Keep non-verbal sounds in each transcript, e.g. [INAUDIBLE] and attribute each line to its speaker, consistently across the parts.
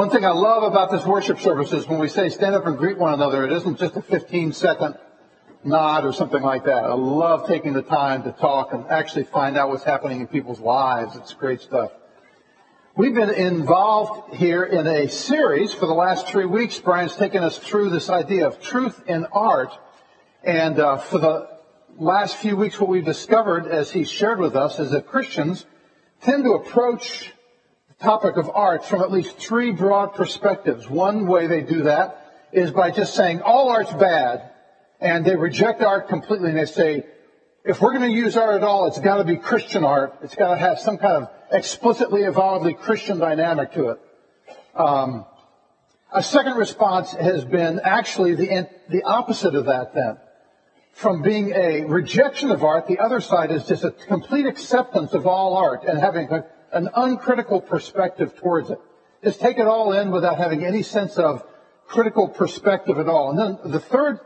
Speaker 1: One thing I love about this worship service is when we say stand up and greet one another, it isn't just a 15 second nod or something like that. I love taking the time to talk and actually find out what's happening in people's lives. It's great stuff. We've been involved here in a series for the last three weeks. Brian's taken us through this idea of truth in art. And uh, for the last few weeks, what we've discovered, as he shared with us, is that Christians tend to approach topic of art from at least three broad perspectives. One way they do that is by just saying all art's bad, and they reject art completely, and they say, if we're going to use art at all, it's got to be Christian art. It's got to have some kind of explicitly, avowedly Christian dynamic to it. Um, a second response has been actually the, the opposite of that then. From being a rejection of art, the other side is just a complete acceptance of all art and having a an uncritical perspective towards it. Just take it all in without having any sense of critical perspective at all. And then the third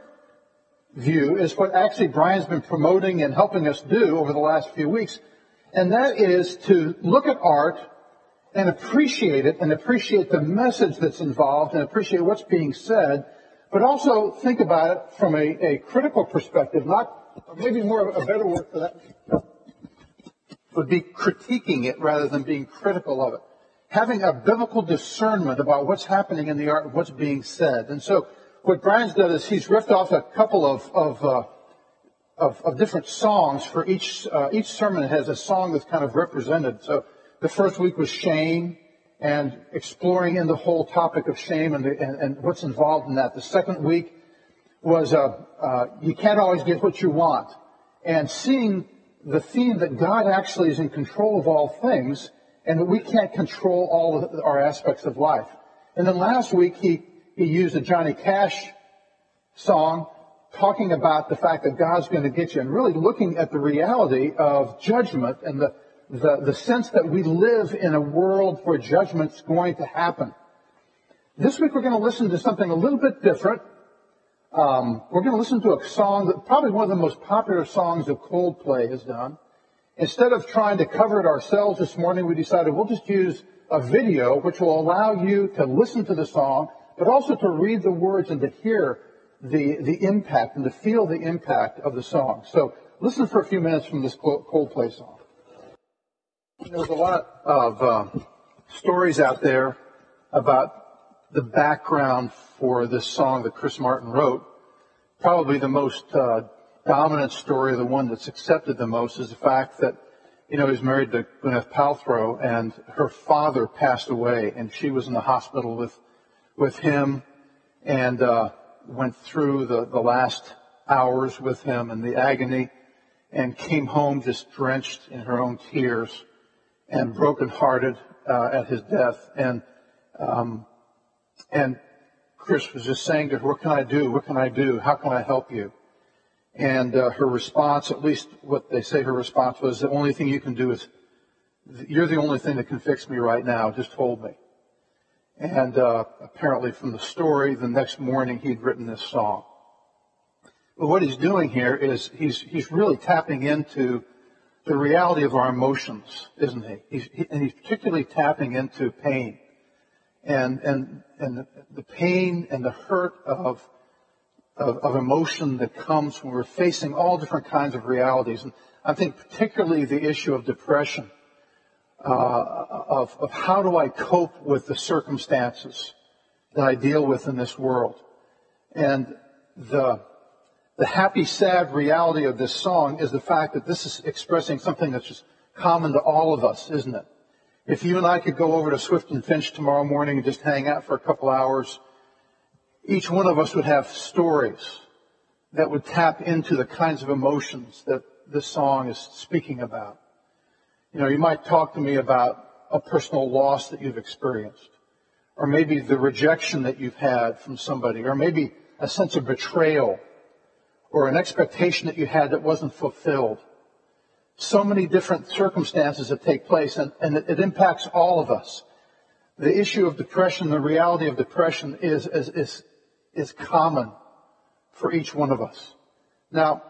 Speaker 1: view is what actually Brian's been promoting and helping us do over the last few weeks. And that is to look at art and appreciate it and appreciate the message that's involved and appreciate what's being said, but also think about it from a, a critical perspective, not maybe more of a better word for that would be critiquing it rather than being critical of it. Having a biblical discernment about what's happening in the art, what's being said. And so what Brian's done is he's ripped off a couple of, of, uh, of, of different songs for each, uh, each sermon has a song that's kind of represented. So the first week was shame and exploring in the whole topic of shame and, the, and, and what's involved in that. The second week was uh, uh, you can't always get what you want and seeing the theme that God actually is in control of all things and that we can't control all of our aspects of life. And then last week he, he used a Johnny Cash song talking about the fact that God's going to get you and really looking at the reality of judgment and the, the, the sense that we live in a world where judgment's going to happen. This week we're going to listen to something a little bit different. Um, we're going to listen to a song that probably one of the most popular songs that Coldplay has done. Instead of trying to cover it ourselves this morning, we decided we'll just use a video which will allow you to listen to the song, but also to read the words and to hear the, the impact and to feel the impact of the song. So listen for a few minutes from this Coldplay song. There's a lot of uh, stories out there about the background for this song that Chris Martin wrote, probably the most uh, dominant story, the one that's accepted the most, is the fact that, you know, he's married to Gwyneth Paltrow, and her father passed away, and she was in the hospital with with him, and uh, went through the, the last hours with him and the agony, and came home just drenched in her own tears and brokenhearted uh, at his death, and um, and Chris was just saying to her, what can I do? What can I do? How can I help you? And uh, her response, at least what they say her response was, the only thing you can do is, you're the only thing that can fix me right now. Just hold me. And uh, apparently from the story, the next morning he'd written this song. But what he's doing here is he's, he's really tapping into the reality of our emotions, isn't he? He's, he and he's particularly tapping into pain and, and, and the pain and the hurt of, of, of, emotion that comes when we're facing all different kinds of realities. And I think particularly the issue of depression, uh, of, of how do I cope with the circumstances that I deal with in this world. And the, the happy, sad reality of this song is the fact that this is expressing something that's just common to all of us, isn't it? If you and I could go over to Swift and Finch tomorrow morning and just hang out for a couple hours, each one of us would have stories that would tap into the kinds of emotions that this song is speaking about. You know, you might talk to me about a personal loss that you've experienced, or maybe the rejection that you've had from somebody, or maybe a sense of betrayal, or an expectation that you had that wasn't fulfilled so many different circumstances that take place, and, and it, it, impacts all of us. The issue of depression, the reality of depression is, is, is, is common for each one of us. Now,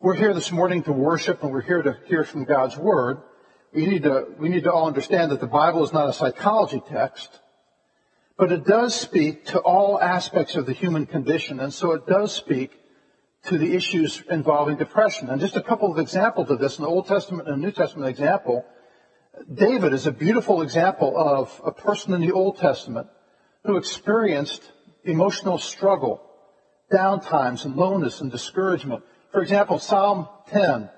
Speaker 1: we're here this morning to worship and we're here to hear from God's Word. We need to, we need to all understand that the Bible is not a psychology text. But it does speak to all aspects of the human condition, and so it does speak to the issues involving depression. And just a couple of examples of this the Old Testament and New Testament example. David is a beautiful example of a person in the Old Testament who experienced emotional struggle, downtimes and loneliness and discouragement. For example, Psalm 10.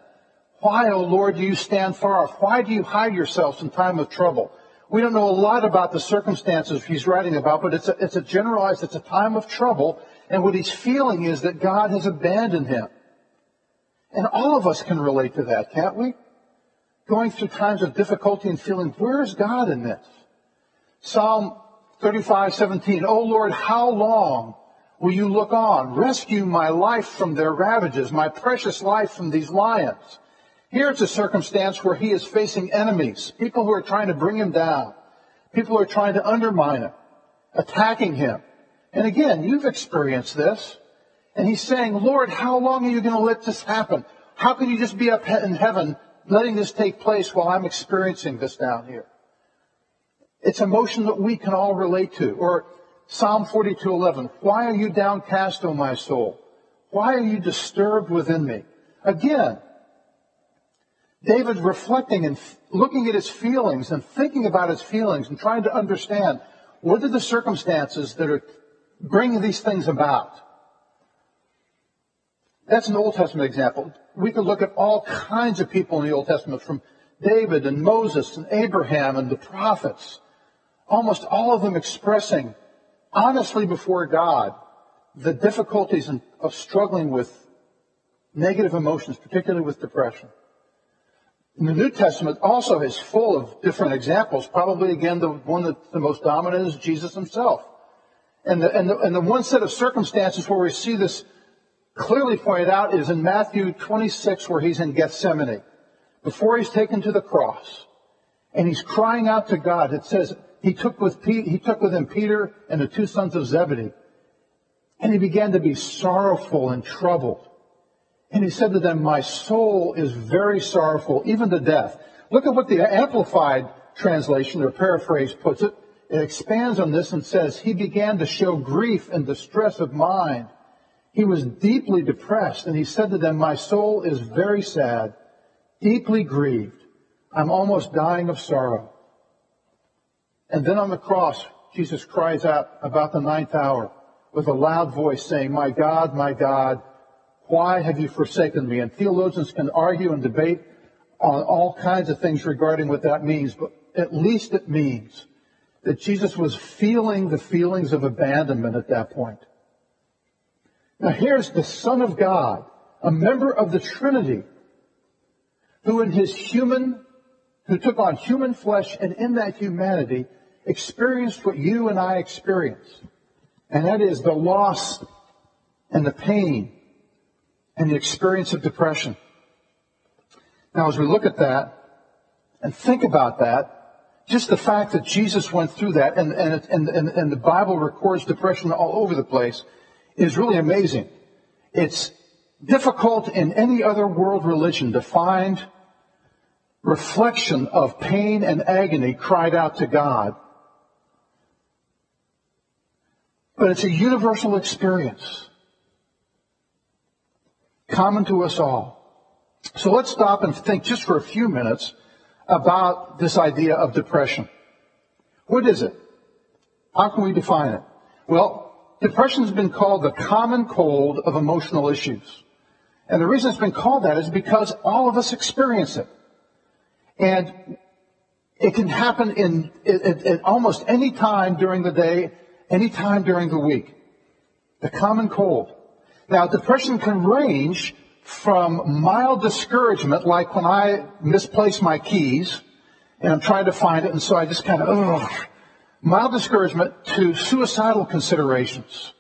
Speaker 1: Why, O Lord, do you stand far off? Why do you hide yourselves in time of trouble? We don't know a lot about the circumstances he's writing about, but it's a, it's a generalized, it's a time of trouble, and what he's feeling is that God has abandoned him. And all of us can relate to that, can't we? Going through times of difficulty and feeling, where's God in this? Psalm 35, 17, Oh Lord, how long will you look on? Rescue my life from their ravages, my precious life from these lions. Here it's a circumstance where he is facing enemies, people who are trying to bring him down, people who are trying to undermine him, attacking him. And again, you've experienced this. And he's saying, Lord, how long are you going to let this happen? How can you just be up in heaven letting this take place while I'm experiencing this down here? It's emotion that we can all relate to. Or Psalm 42:11, why are you downcast, O my soul? Why are you disturbed within me? Again, David reflecting and looking at his feelings and thinking about his feelings and trying to understand what are the circumstances that are bringing these things about. That's an Old Testament example. We could look at all kinds of people in the Old Testament from David and Moses and Abraham and the prophets. Almost all of them expressing honestly before God the difficulties of struggling with negative emotions, particularly with depression. And the New Testament also is full of different examples. Probably again, the one that's the most dominant is Jesus himself. And the, and the, and the one set of circumstances where we see this clearly pointed out is in Matthew 26 where he's in Gethsemane. Before he's taken to the cross. And he's crying out to God. It says he took with, he took with him Peter and the two sons of Zebedee. And he began to be sorrowful and troubled. And he said to them, My soul is very sorrowful, even to death. Look at what the Amplified translation or paraphrase puts it. It expands on this and says, He began to show grief and distress of mind. He was deeply depressed, and he said to them, My soul is very sad, deeply grieved. I'm almost dying of sorrow. And then on the cross, Jesus cries out about the ninth hour with a loud voice saying, My God, my God, why have you forsaken me? And theologians can argue and debate on all kinds of things regarding what that means, but at least it means that Jesus was feeling the feelings of abandonment at that point. Now here's the Son of God, a member of the Trinity, who in his human, who took on human flesh and in that humanity experienced what you and I experience. And that is the loss and the pain and the experience of depression. Now, as we look at that and think about that, just the fact that Jesus went through that and, and, and, and, and the Bible records depression all over the place is really amazing. It's difficult in any other world religion to find reflection of pain and agony cried out to God. But it's a universal experience common to us all. So let's stop and think just for a few minutes about this idea of depression. What is it? How can we define it? Well, depression has been called the common cold of emotional issues. And the reason it's been called that is because all of us experience it. And it can happen in, at almost any time during the day, any time during the week. The common cold. Now, depression can range from mild discouragement, like when I misplace my keys and I'm trying to find it, and so I just kind of, ugh, mild discouragement to suicidal considerations.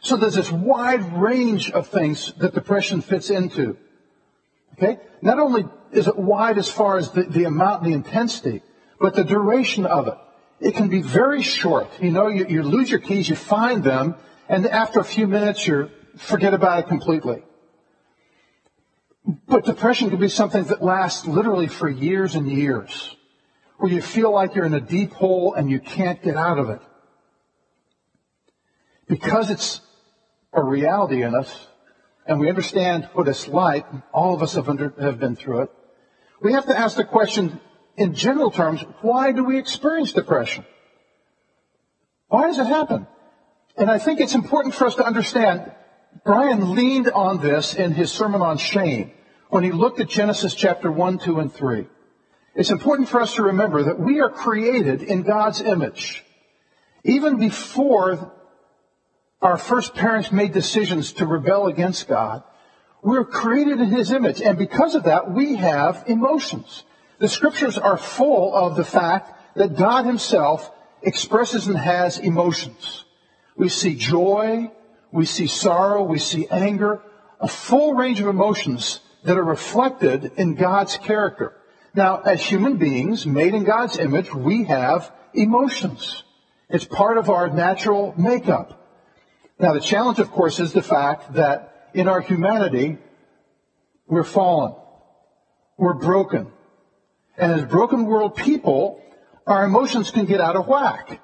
Speaker 1: So there's this wide range of things that depression fits into. Okay? Not only is it wide as far as the, the amount and the intensity, but the duration of it. It can be very short. You know, you, you lose your keys, you find them, and after a few minutes you're forget about it completely. But depression can be something that lasts literally for years and years, where you feel like you're in a deep hole and you can't get out of it. because it's a reality in us, and we understand what it's like, all of us have, under, have been through it, we have to ask the question in general terms, why do we experience depression? Why does it happen? And I think it's important for us to understand, Brian leaned on this in his sermon on shame when he looked at Genesis chapter 1, 2, and 3. It's important for us to remember that we are created in God's image. Even before our first parents made decisions to rebel against God, we were created in His image. And because of that, we have emotions. The scriptures are full of the fact that God Himself expresses and has emotions. We see joy, we see sorrow, we see anger, a full range of emotions that are reflected in God's character. Now, as human beings made in God's image, we have emotions. It's part of our natural makeup. Now, the challenge, of course, is the fact that in our humanity, we're fallen. We're broken. And as broken world people, our emotions can get out of whack.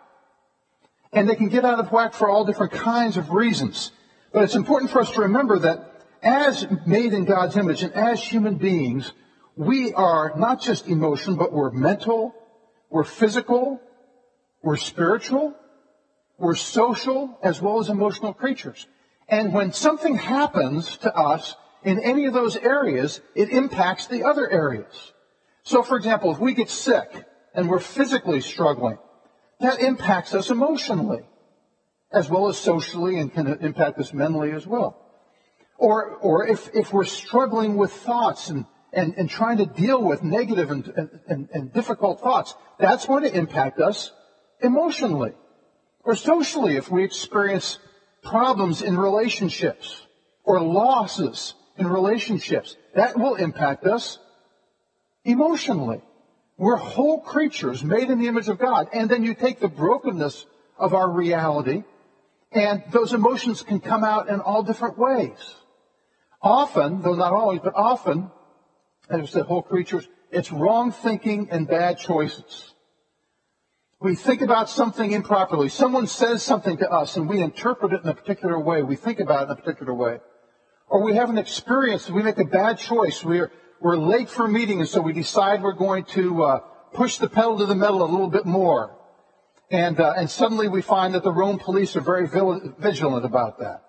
Speaker 1: And they can get out of whack for all different kinds of reasons. But it's important for us to remember that as made in God's image and as human beings, we are not just emotion, but we're mental, we're physical, we're spiritual, we're social, as well as emotional creatures. And when something happens to us in any of those areas, it impacts the other areas. So, for example, if we get sick and we're physically struggling, that impacts us emotionally, as well as socially and can impact us mentally as well. Or, or if, if we're struggling with thoughts and, and, and trying to deal with negative and, and, and difficult thoughts, that's going to impact us emotionally. Or socially, if we experience problems in relationships or losses in relationships, that will impact us emotionally. We're whole creatures made in the image of God. And then you take the brokenness of our reality, and those emotions can come out in all different ways. Often, though not always, but often, as I said, whole creatures, it's wrong thinking and bad choices. We think about something improperly. Someone says something to us and we interpret it in a particular way. We think about it in a particular way. Or we have an experience, we make a bad choice. We're, we're late for a meeting and so we decide we're going to uh, push the pedal to the metal a little bit more. And, uh, and suddenly we find that the Rome police are very vigilant about that.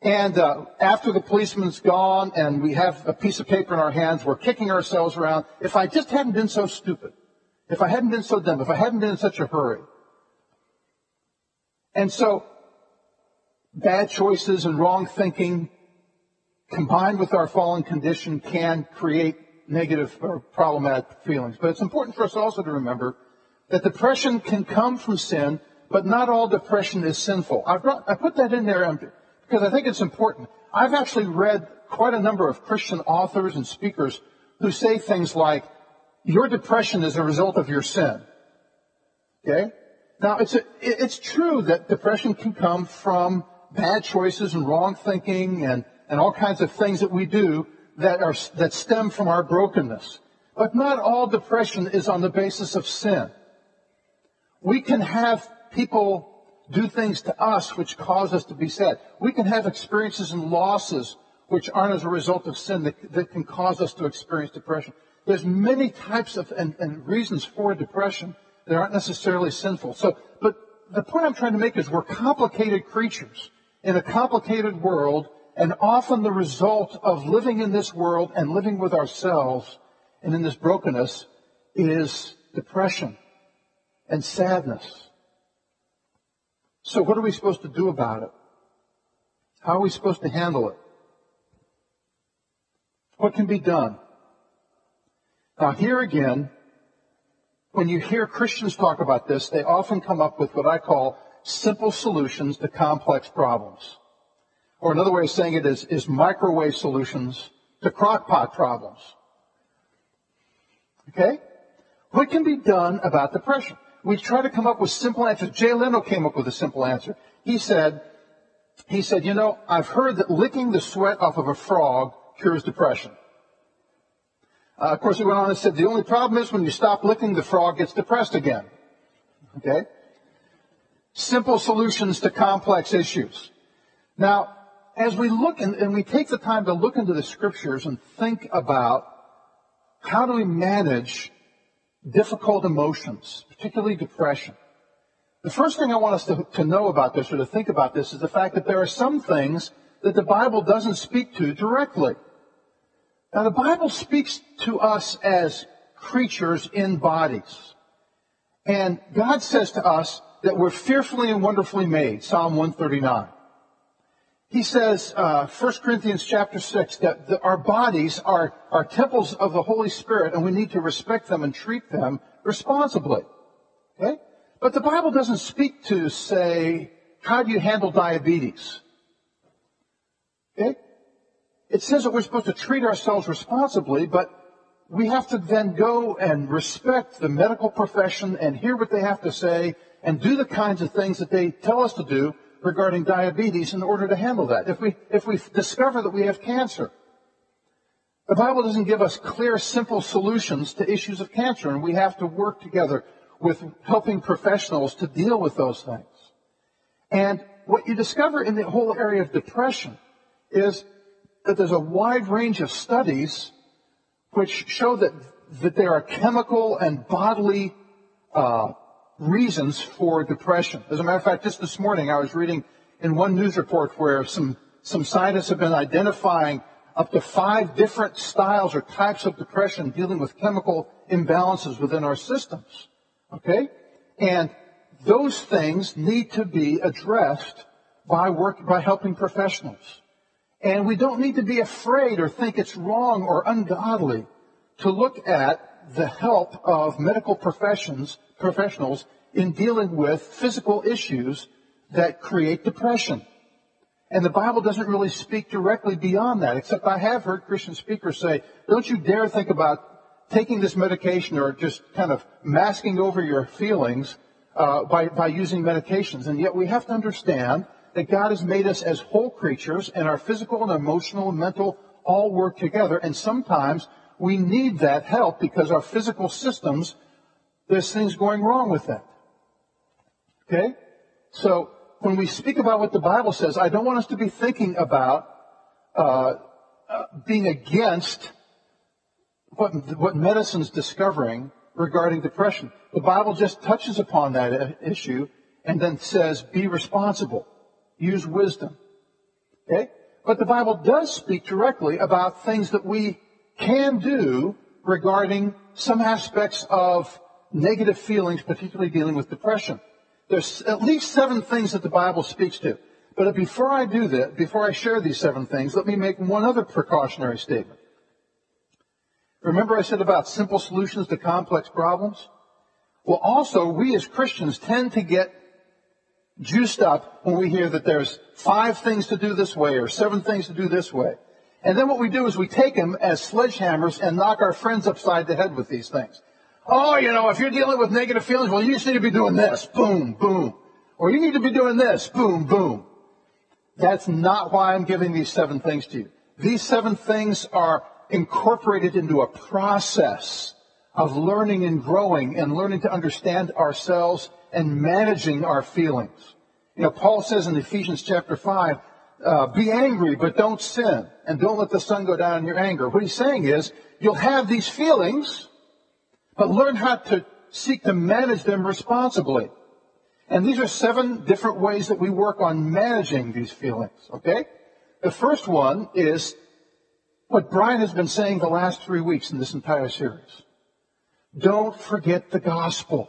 Speaker 1: And uh, after the policeman's gone and we have a piece of paper in our hands, we're kicking ourselves around. If I just hadn't been so stupid, if I hadn't been so dumb, if I hadn't been in such a hurry. And so, bad choices and wrong thinking combined with our fallen condition can create negative or problematic feelings. But it's important for us also to remember that depression can come from sin, but not all depression is sinful. I've brought, I put that in there um, because I think it's important. I've actually read quite a number of Christian authors and speakers who say things like, your depression is a result of your sin. Okay? Now, it's, a, it's true that depression can come from bad choices and wrong thinking and, and all kinds of things that we do that are, that stem from our brokenness. But not all depression is on the basis of sin. We can have people do things to us which cause us to be sad. We can have experiences and losses which aren't as a result of sin that, that can cause us to experience depression. There's many types of and, and reasons for depression that aren't necessarily sinful. So, but the point I'm trying to make is we're complicated creatures in a complicated world, and often the result of living in this world and living with ourselves and in this brokenness is depression and sadness. So what are we supposed to do about it? How are we supposed to handle it? What can be done? Now here again, when you hear Christians talk about this, they often come up with what I call simple solutions to complex problems. Or another way of saying it is, is microwave solutions to crockpot problems. Okay? What can be done about depression? we try to come up with simple answers. Jay Leno came up with a simple answer. He said, he said, you know, I've heard that licking the sweat off of a frog cures depression. Uh, of course, he went on and said, the only problem is when you stop licking, the frog gets depressed again. Okay? simple solutions to complex issues. Now, as we look and, and we take the time to look into the scriptures and think about how do we manage difficult emotions, particularly depression. The first thing I want us to, to know about this or to think about this is the fact that there are some things that the Bible doesn't speak to directly. Now the Bible speaks to us as creatures in bodies. And God says to us that we're fearfully and wonderfully made, Psalm 139. He says, uh, 1 Corinthians chapter 6, that the, our bodies are, are temples of the Holy Spirit and we need to respect them and treat them responsibly. Okay? But the Bible doesn't speak to, say, how do you handle diabetes? Okay? It says that we're supposed to treat ourselves responsibly, but we have to then go and respect the medical profession and hear what they have to say and do the kinds of things that they tell us to do regarding diabetes in order to handle that. If we, if we discover that we have cancer, the Bible doesn't give us clear, simple solutions to issues of cancer, and we have to work together with helping professionals to deal with those things. And what you discover in the whole area of depression is that there's a wide range of studies which show that, that there are chemical and bodily uh, reasons for depression. As a matter of fact, just this morning I was reading in one news report where some, some scientists have been identifying up to five different styles or types of depression dealing with chemical imbalances within our systems. Okay? And those things need to be addressed by work, by helping professionals. And we don't need to be afraid or think it's wrong or ungodly to look at the help of medical professions, professionals in dealing with physical issues that create depression. And the Bible doesn't really speak directly beyond that, except I have heard Christian speakers say, don't you dare think about taking this medication or just kind of masking over your feelings uh, by, by using medications. And yet we have to understand that God has made us as whole creatures and our physical and emotional and mental all work together. And sometimes we need that help because our physical systems, there's things going wrong with that. Okay? So when we speak about what the Bible says, I don't want us to be thinking about uh, uh, being against what, what medicine's discovering regarding depression. The Bible just touches upon that issue and then says, be responsible. Use wisdom. Okay? But the Bible does speak directly about things that we can do regarding some aspects of negative feelings, particularly dealing with depression. There's at least seven things that the Bible speaks to. But before I do that, before I share these seven things, let me make one other precautionary statement. Remember I said about simple solutions to complex problems? Well, also, we as Christians tend to get juiced up when we hear that there's five things to do this way or seven things to do this way. And then what we do is we take them as sledgehammers and knock our friends upside the head with these things. Oh, you know, if you're dealing with negative feelings, well, you just need to be doing this. Boom, boom. Or you need to be doing this. Boom, boom. That's not why I'm giving these seven things to you. These seven things are incorporated into a process of learning and growing and learning to understand ourselves and managing our feelings. You know, Paul says in Ephesians chapter 5, uh, be angry, but don't sin, and don't let the sun go down in your anger. What he's saying is, you'll have these feelings, but learn how to seek to manage them responsibly. And these are seven different ways that we work on managing these feelings, okay? The first one is what Brian has been saying the last three weeks in this entire series. Don't forget the gospel.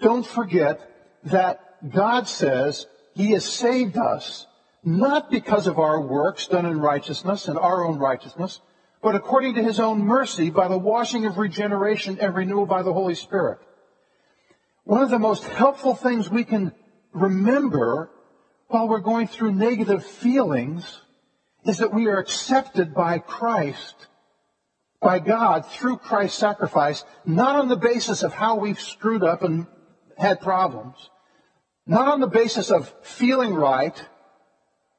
Speaker 1: Don't forget that God says He has saved us not because of our works done in righteousness and our own righteousness, but according to his own mercy by the washing of regeneration and renewal by the Holy Spirit. One of the most helpful things we can remember while we're going through negative feelings is that we are accepted by Christ, by God through Christ's sacrifice, not on the basis of how we've screwed up and had problems, not on the basis of feeling right,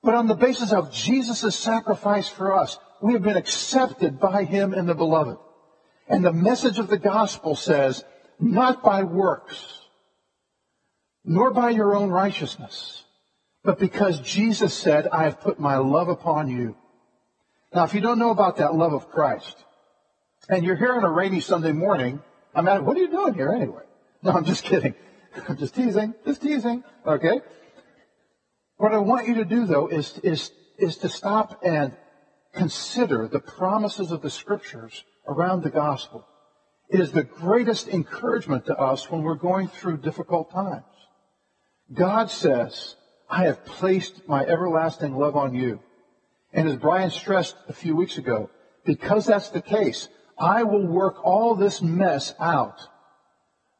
Speaker 1: but on the basis of Jesus' sacrifice for us. We have been accepted by him and the beloved. And the message of the gospel says, not by works, nor by your own righteousness, but because Jesus said, I have put my love upon you. Now, if you don't know about that love of Christ, and you're here on a rainy Sunday morning, I'm at, what are you doing here anyway? No, I'm just kidding. I'm just teasing, just teasing, okay? What I want you to do though is, is, is to stop and consider the promises of the scriptures around the gospel. It is the greatest encouragement to us when we're going through difficult times. God says, I have placed my everlasting love on you. And as Brian stressed a few weeks ago, because that's the case, I will work all this mess out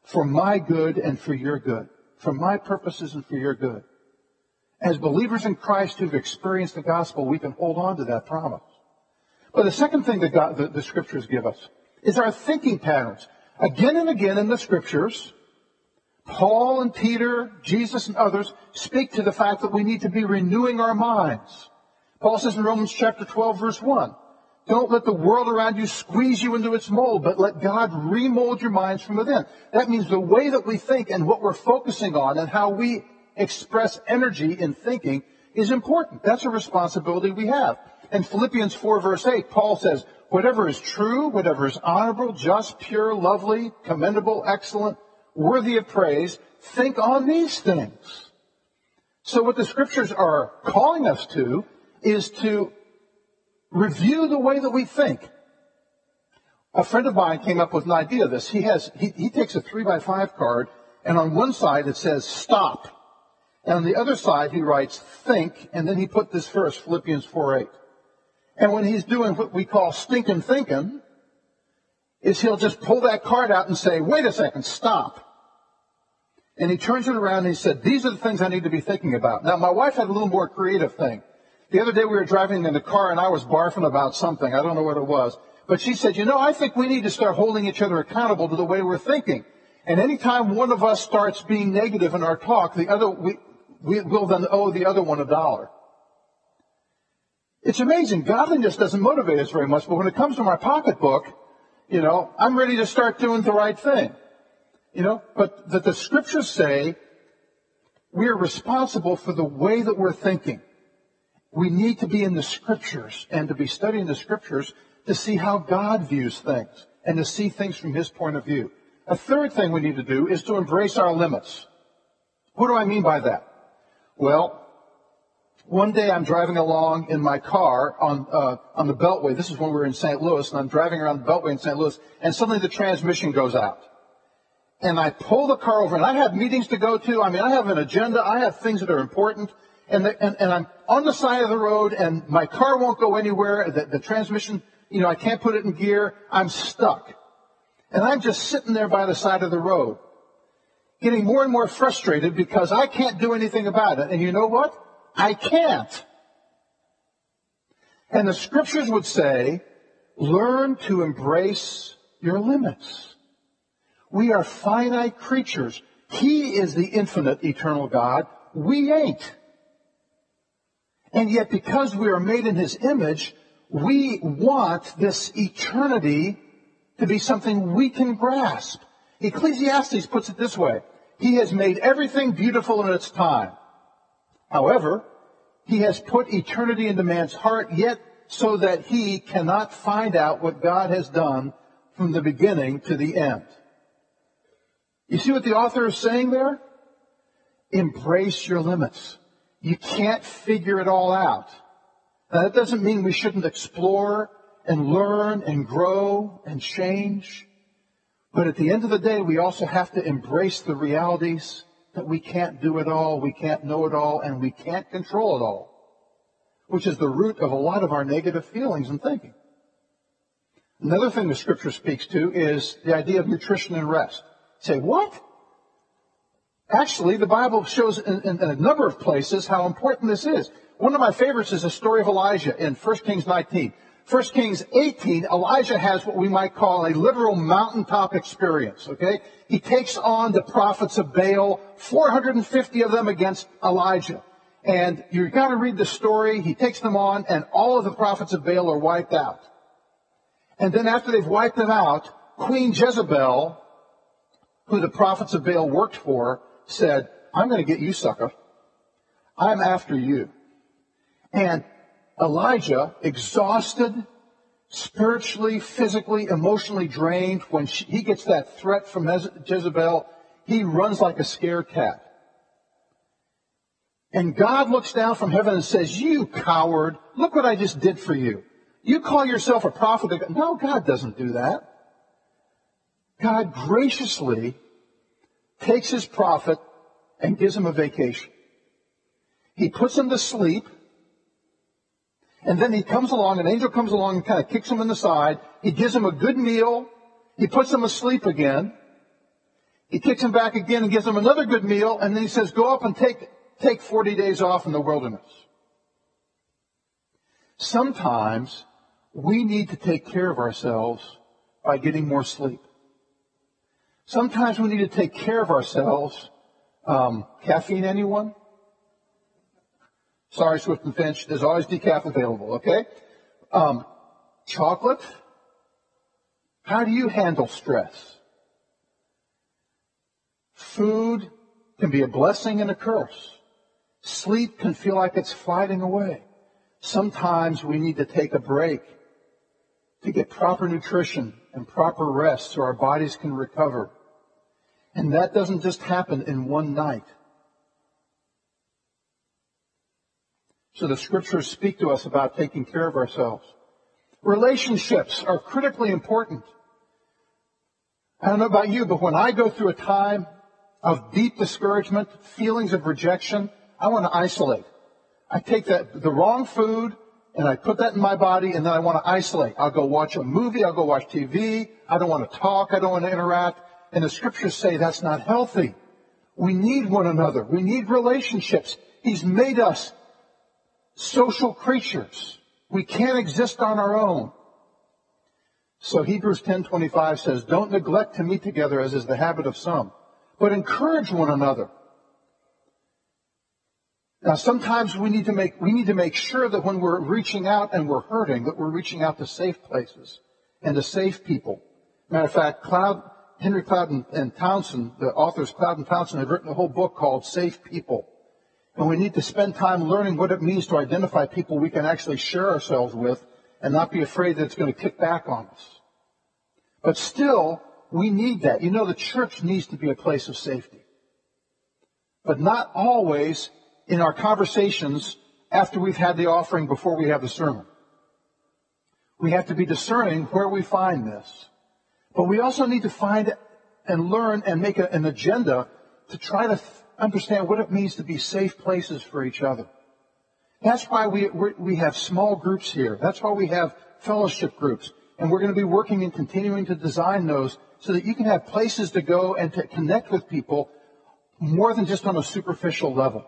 Speaker 1: for my good and for your good, for my purposes and for your good. As believers in Christ who've experienced the gospel, we can hold on to that promise. But the second thing that God, the, the scriptures give us is our thinking patterns. Again and again in the scriptures, Paul and Peter, Jesus and others speak to the fact that we need to be renewing our minds. Paul says in Romans chapter 12 verse 1, don't let the world around you squeeze you into its mold, but let God remold your minds from within. That means the way that we think and what we're focusing on and how we express energy in thinking is important. That's a responsibility we have. In Philippians 4 verse 8, Paul says, whatever is true, whatever is honorable, just, pure, lovely, commendable, excellent, worthy of praise, think on these things. So what the scriptures are calling us to is to review the way that we think. A friend of mine came up with an idea of this. He has, he, he takes a three by five card and on one side it says stop. And on the other side he writes think and then he put this verse, Philippians 4 8. And when he's doing what we call stinking thinking, is he'll just pull that card out and say, wait a second, stop. And he turns it around and he said, these are the things I need to be thinking about. Now my wife had a little more creative thing. The other day we were driving in the car and I was barfing about something. I don't know what it was. But she said, you know, I think we need to start holding each other accountable to the way we're thinking. And anytime one of us starts being negative in our talk, the other, we, we will then owe the other one a dollar. It's amazing. Godliness doesn't motivate us very much, but when it comes to my pocketbook, you know, I'm ready to start doing the right thing. You know, but that the scriptures say we are responsible for the way that we're thinking. We need to be in the scriptures and to be studying the scriptures to see how God views things and to see things from his point of view. A third thing we need to do is to embrace our limits. What do I mean by that? Well, one day I'm driving along in my car on uh, on the Beltway. This is when we were in St. Louis, and I'm driving around the Beltway in St. Louis, and suddenly the transmission goes out. And I pull the car over, and I have meetings to go to. I mean, I have an agenda. I have things that are important, and, the, and, and I'm on the side of the road, and my car won't go anywhere. The, the transmission, you know, I can't put it in gear. I'm stuck, and I'm just sitting there by the side of the road, getting more and more frustrated because I can't do anything about it. And you know what? I can't. And the scriptures would say, learn to embrace your limits. We are finite creatures. He is the infinite eternal God. We ain't. And yet because we are made in His image, we want this eternity to be something we can grasp. Ecclesiastes puts it this way. He has made everything beautiful in its time. However, he has put eternity into man's heart, yet so that he cannot find out what God has done from the beginning to the end. You see what the author is saying there? Embrace your limits. You can't figure it all out. Now that doesn't mean we shouldn't explore and learn and grow and change. But at the end of the day, we also have to embrace the realities that we can't do it all, we can't know it all, and we can't control it all, which is the root of a lot of our negative feelings and thinking. Another thing the scripture speaks to is the idea of nutrition and rest. You say, what? Actually, the Bible shows in, in, in, a number of places how important this is. One of my favorites is the story of Elijah in 1 Kings 19. 1 Kings 18, Elijah has what we might call a literal mountaintop experience, okay? He takes on the prophets of Baal, 450 of them against Elijah. And you've got to read the story. He takes them on, and all of the prophets of Baal are wiped out. And then after they've wiped them out, Queen Jezebel, who the prophets of Baal worked for, said, I'm going to get you, sucker. I'm after you. And Elijah, exhausted, spiritually, physically, emotionally drained, when she, he gets that threat from Jezebel, he runs like a scared cat. And God looks down from heaven and says, you coward, look what I just did for you. You call yourself a prophet. No, God doesn't do that. God graciously takes his prophet and gives him a vacation. He puts him to sleep, and then he comes along, an angel comes along and kind of kicks him in the side. He gives him a good meal. He puts him asleep again. He kicks him back again and gives him another good meal, and then he says, go up and take, take 40 days off in the wilderness. Sometimes we need to take care of ourselves by getting more sleep. Sometimes we need to take care of ourselves. Um, caffeine, anyone? Sorry, Swift and Finch. There's always decaf available, okay? Um, chocolate? How do you handle stress? Food can be a blessing and a curse. Sleep can feel like it's sliding away. Sometimes we need to take a break to get proper nutrition and proper rest so our bodies can recover. And that doesn't just happen in one night. So the scriptures speak to us about taking care of ourselves. Relationships are critically important. I don't know about you, but when I go through a time of deep discouragement, feelings of rejection, I want to isolate. I take that, the wrong food and I put that in my body and then I want to isolate. I'll go watch a movie, I'll go watch TV, I don't want to talk, I don't want to interact. And the scriptures say that's not healthy. We need one another. We need relationships. He's made us social creatures. We can't exist on our own. So Hebrews 10:25 says, "Don't neglect to meet together as is the habit of some, but encourage one another." Now sometimes we need to make we need to make sure that when we're reaching out and we're hurting, that we're reaching out to safe places and to safe people. Matter of fact, Cloud Henry Cloud and, and Townsend, the authors Cloud and Townsend, have written a whole book called Safe People. And we need to spend time learning what it means to identify people we can actually share ourselves with and not be afraid that it's going to kick back on us. But still, we need that. You know, the church needs to be a place of safety. But not always in our conversations after we've had the offering before we have the sermon. We have to be discerning where we find this. But we also need to find and learn and make a, an agenda to try to understand what it means to be safe places for each other. That's why we, we have small groups here. That's why we have fellowship groups. And we're going to be working and continuing to design those so that you can have places to go and to connect with people more than just on a superficial level.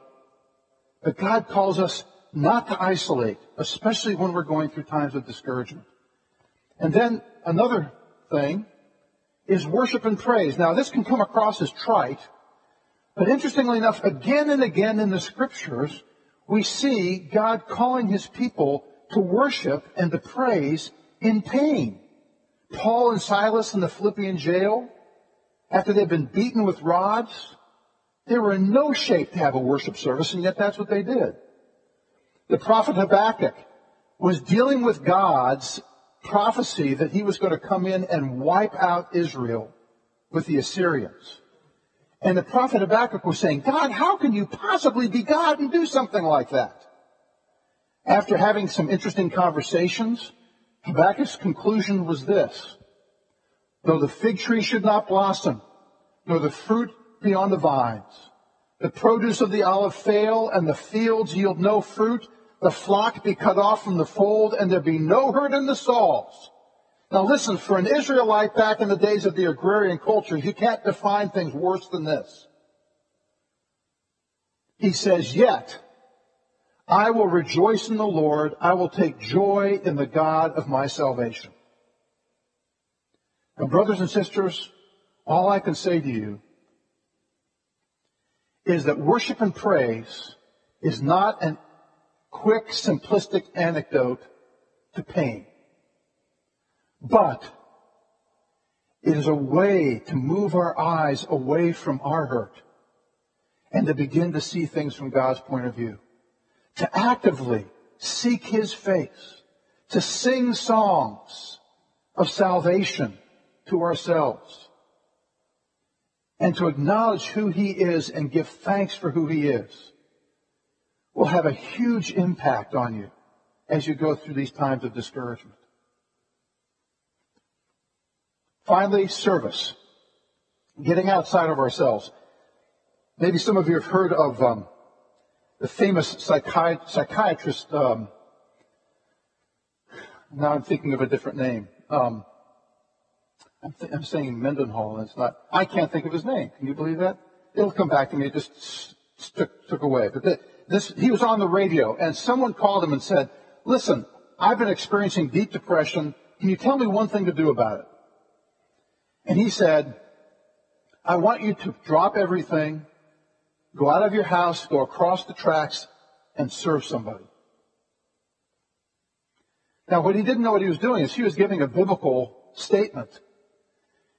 Speaker 1: But God calls us not to isolate, especially when we're going through times of discouragement. And then another thing is worship and praise. Now, this can come across as trite, but interestingly enough, again and again in the scriptures, we see God calling his people to worship and to praise in pain. Paul and Silas in the Philippian jail, after they'd been beaten with rods, they were in no shape to have a worship service, and yet that's what they did. The prophet Habakkuk was dealing with God's prophecy that he was going to come in and wipe out Israel with the Assyrians. And the prophet Habakkuk was saying, God, how can you possibly be God and do something like that? After having some interesting conversations, Habakkuk's conclusion was this. Though the fig tree should not blossom, nor the fruit be on the vines, the produce of the olive fail, and the fields yield no fruit, the flock be cut off from the fold, and there be no herd in the stalls. Now listen, for an Israelite back in the days of the agrarian culture, you can't define things worse than this. He says, yet, I will rejoice in the Lord. I will take joy in the God of my salvation. And brothers and sisters, all I can say to you is that worship and praise is not an quick, simplistic anecdote to pain. But it is a way to move our eyes away from our hurt and to begin to see things from God's point of view. To actively seek His face. To sing songs of salvation to ourselves. And to acknowledge who He is and give thanks for who He is will have a huge impact on you as you go through these times of discouragement. Finally, service. Getting outside of ourselves. Maybe some of you have heard of um, the famous psychi- psychiatrist. Um, now I'm thinking of a different name. Um, I'm, th- I'm, saying Mendenhall, and it's not. I can't think of his name. Can you believe that? It'll come back to me. It just took, took away. But the, this, he was on the radio, and someone called him and said, "Listen, I've been experiencing deep depression. Can you tell me one thing to do about it?" And he said, I want you to drop everything, go out of your house, go across the tracks, and serve somebody. Now, what he didn't know what he was doing is he was giving a biblical statement.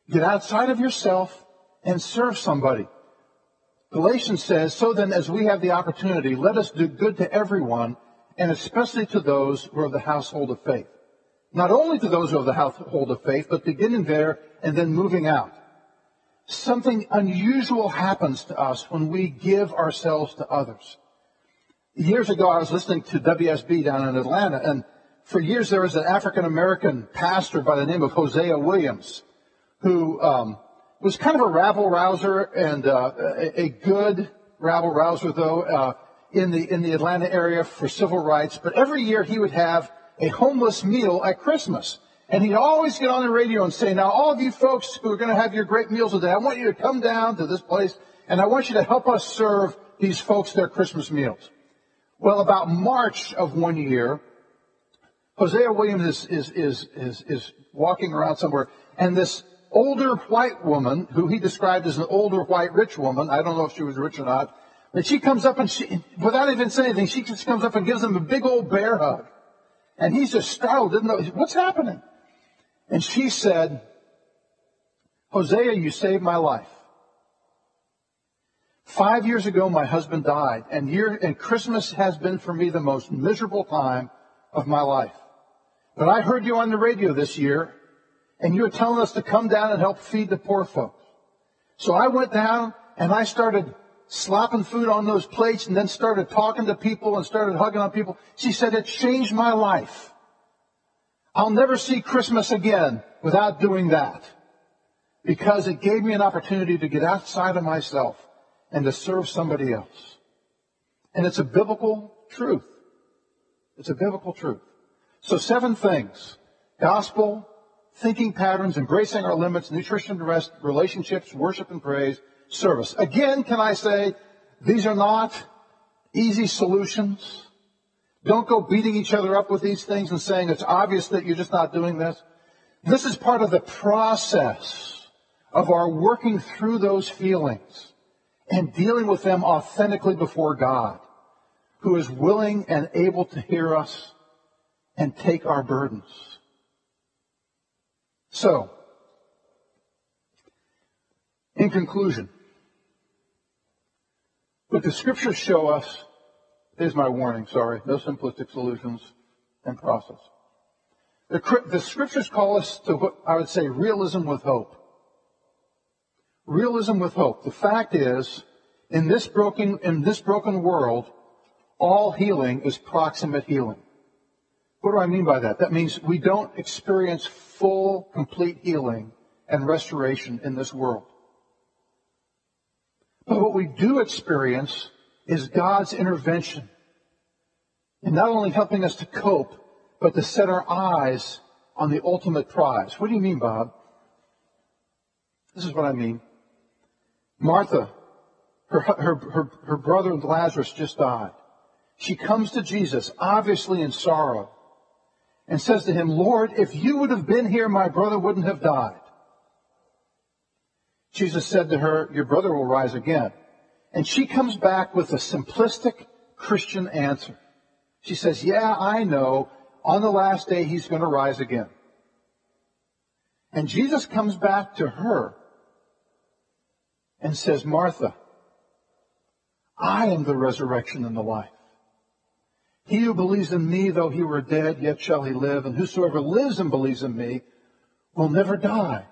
Speaker 1: Get outside of yourself and serve somebody. Galatians says, so then as we have the opportunity, let us do good to everyone, and especially to those who are of the household of faith. Not only to those who are of the household of faith, but beginning there and then moving out. Something unusual happens to us when we give ourselves to others. Years ago, I was listening to WSB down in Atlanta, and for years there was an African American pastor by the name of Hosea Williams, who um, was kind of a rabble rouser and uh, a, a, good rabble rouser, though, uh, in the in the Atlanta area for civil rights. But every year he would have a homeless meal at Christmas. And he'd always get on the radio and say, now all of you folks who are going to have your great meals today, I want you to come down to this place and I want you to help us serve these folks their Christmas meals. Well, about March of one year, Hosea Williams is, is, is, is, is walking around somewhere and this older white woman, who he described as an older white rich woman, I don't know if she was rich or not, but she comes up and she, without even saying anything, she just comes up and gives him a big old bear hug. And he's just startled, didn't know, what's happening? And she said, Hosea, you saved my life. Five years ago, my husband died, and year, and Christmas has been for me the most miserable time of my life. But I heard you on the radio this year, and you're telling us to come down and help feed the poor folks. So I went down and I started slapping food on those plates and then started talking to people and started hugging on people. She said, it changed my life. I'll never see Christmas again without doing that because it gave me an opportunity to get outside of myself and to serve somebody else. And it's a biblical truth. It's a biblical truth. So seven things. Gospel, thinking patterns, embracing our limits, nutrition and rest, relationships, worship and praise, service. Again, can I say, these are not easy solutions. Don't go beating each other up with these things and saying it's obvious that you're just not doing this. This is part of the process of our working through those feelings and dealing with them authentically before God, who is willing and able to hear us and take our burdens. So, in conclusion, what the scriptures show us, is my warning, sorry, no simplistic solutions and process. The, the scriptures call us to what I would say realism with hope. Realism with hope. The fact is, in this broken, in this broken world, all healing is proximate healing. What do I mean by that? That means we don't experience full, complete healing and restoration in this world. But what we do experience is God's intervention in not only helping us to cope, but to set our eyes on the ultimate prize. What do you mean, Bob? This is what I mean. Martha, her, her, her, her brother Lazarus just died. She comes to Jesus, obviously in sorrow, and says to him, Lord, if you would have been here, my brother wouldn't have died. Jesus said to her, Your brother will rise again. And she comes back with a simplistic Christian answer. She says, Yeah, I know. On the last day, he's going to rise again. And Jesus comes back to her and says, Martha, I am the resurrection and the life. He who believes in me, though he were dead, yet shall he live, and whosoever lives and believes in me will never die.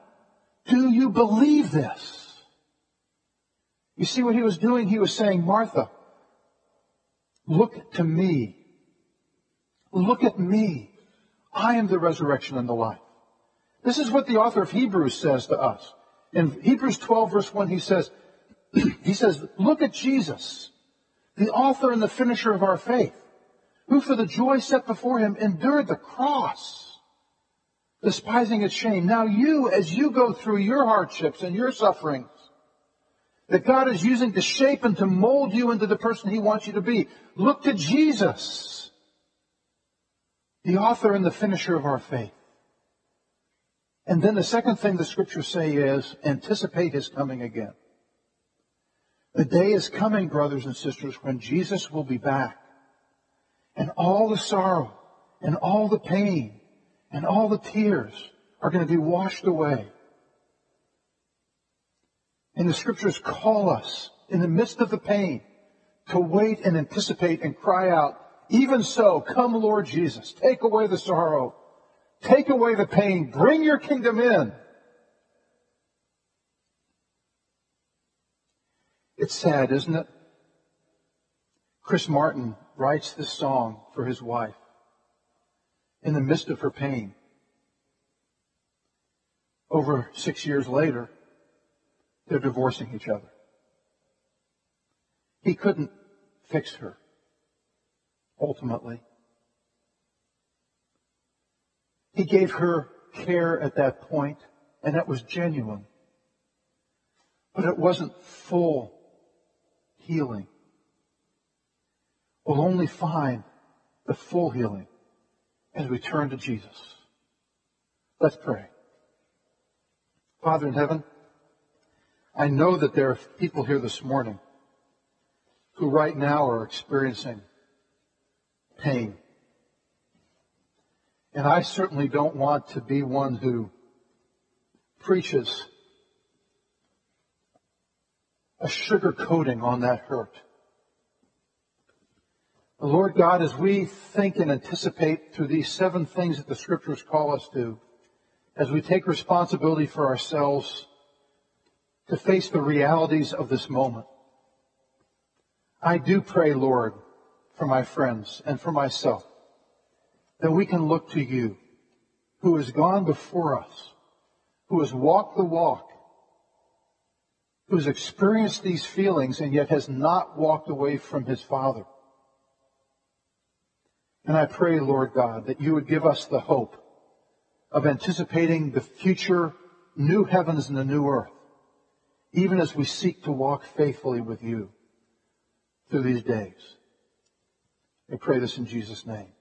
Speaker 1: Do you believe this? You see what he was doing? He was saying, Martha, look to me. Look at me. I am the resurrection and the life. This is what the author of Hebrews says to us. In Hebrews 12 verse 1, he says, [CLEARS THROAT] he says, look at Jesus, the author and the finisher of our faith, who for the joy set before him endured the cross, despising its shame. Now you, as you go through your hardships and your sufferings, that God is using to shape and to mold you into the person he wants you to be, look to Jesus, the author and the finisher of our faith. And then the second thing the scriptures say is anticipate his coming again. The day is coming, brothers and sisters, when Jesus will be back. And all the sorrow and all the pain and all the tears are going to be washed away. And the scriptures call us in the midst of the pain to wait and anticipate and cry out, even so, come Lord Jesus, take away the sorrow, take away the pain, bring your kingdom in. It's sad, isn't it? Chris Martin writes this song for his wife in the midst of her pain. Over six years later, they're divorcing each other. He couldn't fix her, ultimately. He gave her care at that point, and that was genuine. But it wasn't full healing. We'll only find the full healing as we turn to Jesus. Let's pray. Father in heaven, I know that there are people here this morning who right now are experiencing pain. And I certainly don't want to be one who preaches a sugar coating on that hurt. Lord God, as we think and anticipate through these seven things that the scriptures call us to, as we take responsibility for ourselves to face the realities of this moment, I do pray, Lord, for my friends and for myself, that we can look to you, who has gone before us, who has walked the walk, who has experienced these feelings and yet has not walked away from his Father. And I pray, Lord God, that you would give us the hope of anticipating the future new heavens and the new earth, even as we seek to walk faithfully with you through these days. I pray this in Jesus' name.